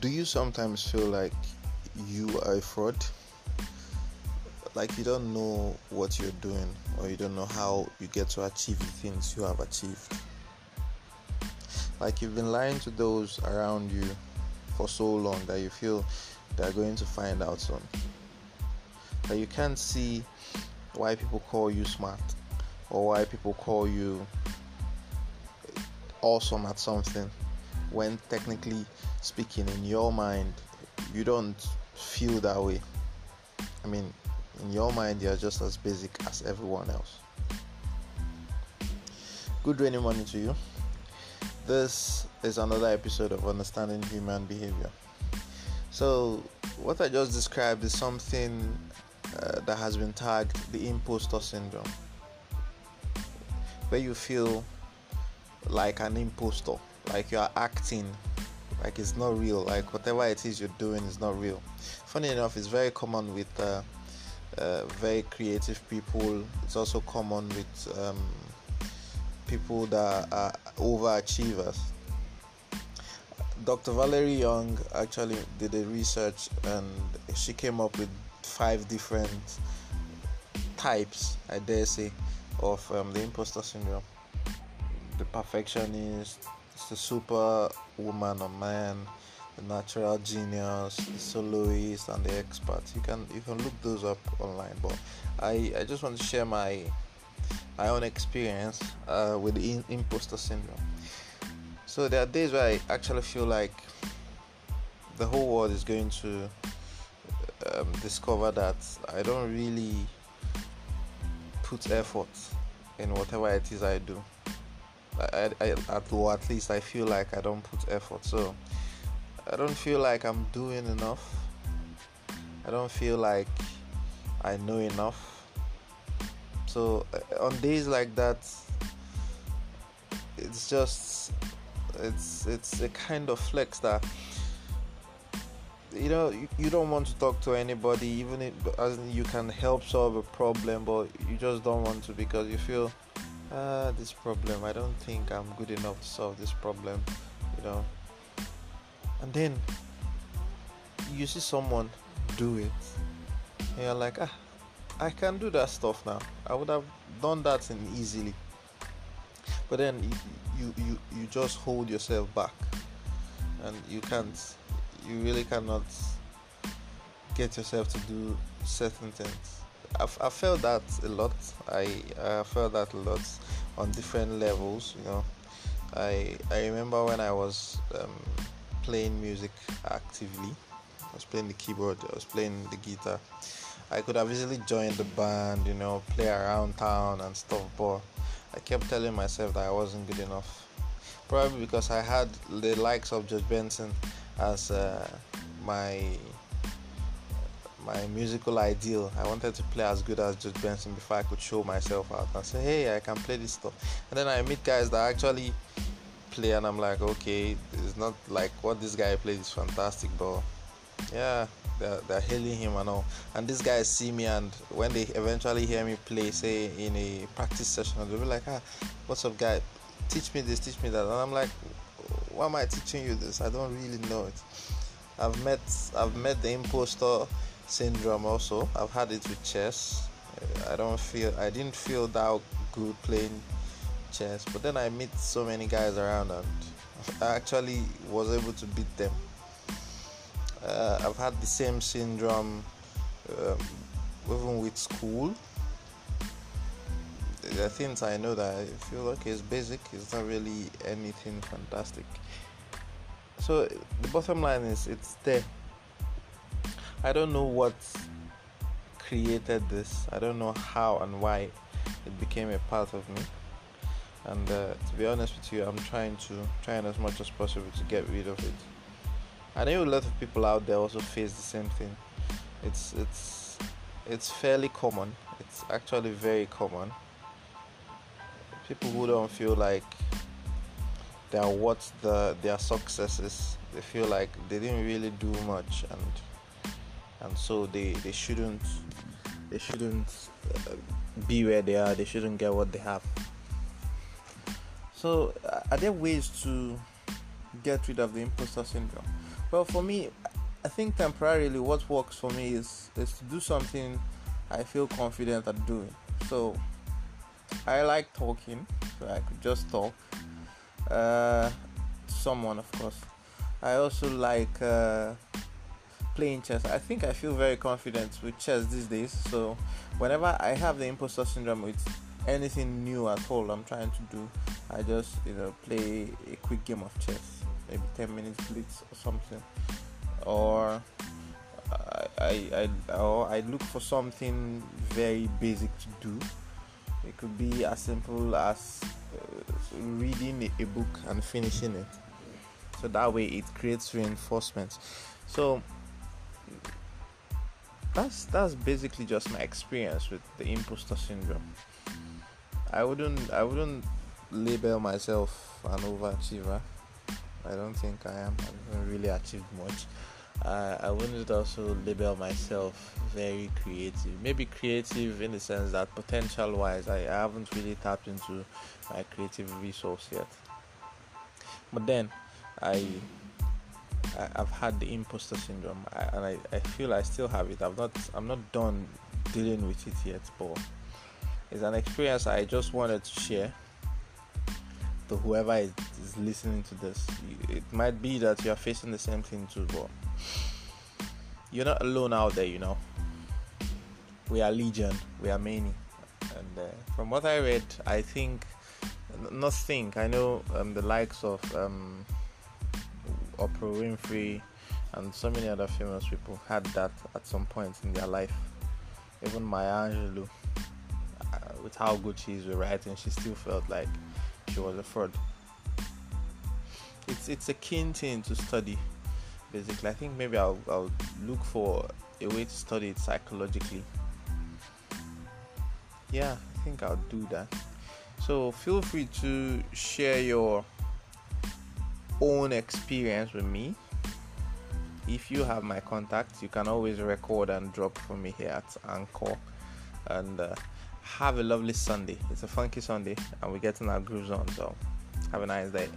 do you sometimes feel like you are a fraud? Like you don't know what you're doing, or you don't know how you get to achieve the things you have achieved. Like you've been lying to those around you for so long that you feel they're going to find out soon. That you can't see why people call you smart or why people call you awesome at something when technically speaking in your mind you don't feel that way. I mean in your mind you're just as basic as everyone else. Good rainy morning to you. This is another episode of understanding human behavior. So what i just described is something uh, that has been tagged the imposter syndrome where you feel like an imposter like you are acting. Like it's not real. Like whatever it is you're doing is not real. Funny enough it's very common with uh, uh, very creative people. It's also common with um, people that are overachievers. Dr valerie young actually did a research and she came up with five different types i dare say of um, the imposter syndrome. The perfectionist the super woman or man, the natural genius, the soloist, and the expert. You can you can look those up online. But I I just want to share my my own experience uh, with the imposter syndrome. So there are days where I actually feel like the whole world is going to um, discover that I don't really put effort in whatever it is I do. I, I, at, or at least I feel like I don't put effort. So I don't feel like I'm doing enough. I don't feel like I know enough. So uh, on days like that, it's just it's it's a kind of flex that you know you, you don't want to talk to anybody even if as you can help solve a problem but you just don't want to because you feel uh, this problem i don't think i'm good enough to solve this problem you know. And then you see someone do it and you're like ah i can do that stuff now. I would have done that easily. But then you you you just hold yourself back and you can't you really cannot get yourself to do certain things I've, I felt that a lot. I, I felt that a lot on different levels. You know, I I remember when I was um, playing music actively. I was playing the keyboard. I was playing the guitar. I could have easily joined the band, you know, play around town and stuff, but I kept telling myself that I wasn't good enough. Probably because I had the likes of George Benson as uh, my my musical ideal. I wanted to play as good as George Benson before I could show myself out and say, hey, I can play this stuff. And then I meet guys that actually play, and I'm like, okay, it's not like what this guy plays is fantastic, but yeah, they're, they're hailing him and all. And these guys see me, and when they eventually hear me play, say in a practice session, they'll be like, ah, what's up, guy? Teach me this, teach me that. And I'm like, why am I teaching you this? I don't really know it. I've met I've met the imposter syndrome also. I've had it with chess. I don't feel i didn't feel that good playing chess but then i meet so many guys around and i actually was able to beat them. Uh, i've had the same syndrome um, even with school. The things i know that i feel like it's basic it's not really anything fantastic. So the bottom line is it's there I don't know what created this. I don't know how and why it became a part of me. And uh, to be honest with you, I'm trying to trying as much as possible to get rid of it. I know a lot of people out there also face the same thing. It's it's it's fairly common. It's actually very common. People who don't feel like they are what the their successes. They feel like they didn't really do much and and so they they shouldn't they shouldn't uh, be where they are they shouldn't get what they have so are there ways to get rid of the imposter syndrome Well, for me, I think temporarily what works for me is is to do something I feel confident at doing. So I like talking, so I could just talk. Uh, someone, of course. I also like uh, playing chess. I think I feel very confident with chess these days. So whenever I have the imposter syndrome with anything new at all I'm trying to do, I just you know play a quick game of chess, maybe 10 minutes blitz or something, or I, I, or I look for something very basic to do. It could be as simple as uh, reading a book and finishing it. So that way it creates reinforcement. So that's that's basically just my experience with the imposter syndrome. I wouldn't I wouldn't label myself an overachiever. I don't think I am. I haven't really achieved much. Uh, I wouldn't also label myself very creative. Maybe creative in the sense that potential wise, I, I haven't really tapped into my creative resource yet. But then, I, I have had the imposter syndrome, I, and I, I feel I still have it. I've not I'm not done dealing with it yet, but it's an experience I just wanted to share to whoever is, is listening to this. It might be that you are facing the same thing too, but you're not alone out there, you know. We are legion, we are many. And uh, from what I read, I think, not think, I know um, the likes of um, Oprah Winfrey and so many other famous people had that at some point in their life. Even Maya Angelou uh, with how good she is with writing, she still felt like she was a fraud. It's it's a keen thing to study. Basically, I think maybe I'll I'll look for a way to study it psychologically. Yeah, I think I'll do that. So feel free to share your own experience with me. If you have my contact, you can always record and drop for me here at Anchor. And uh, have a lovely Sunday. It's a funky Sunday, and we're getting our grooves on. So, have a nice day.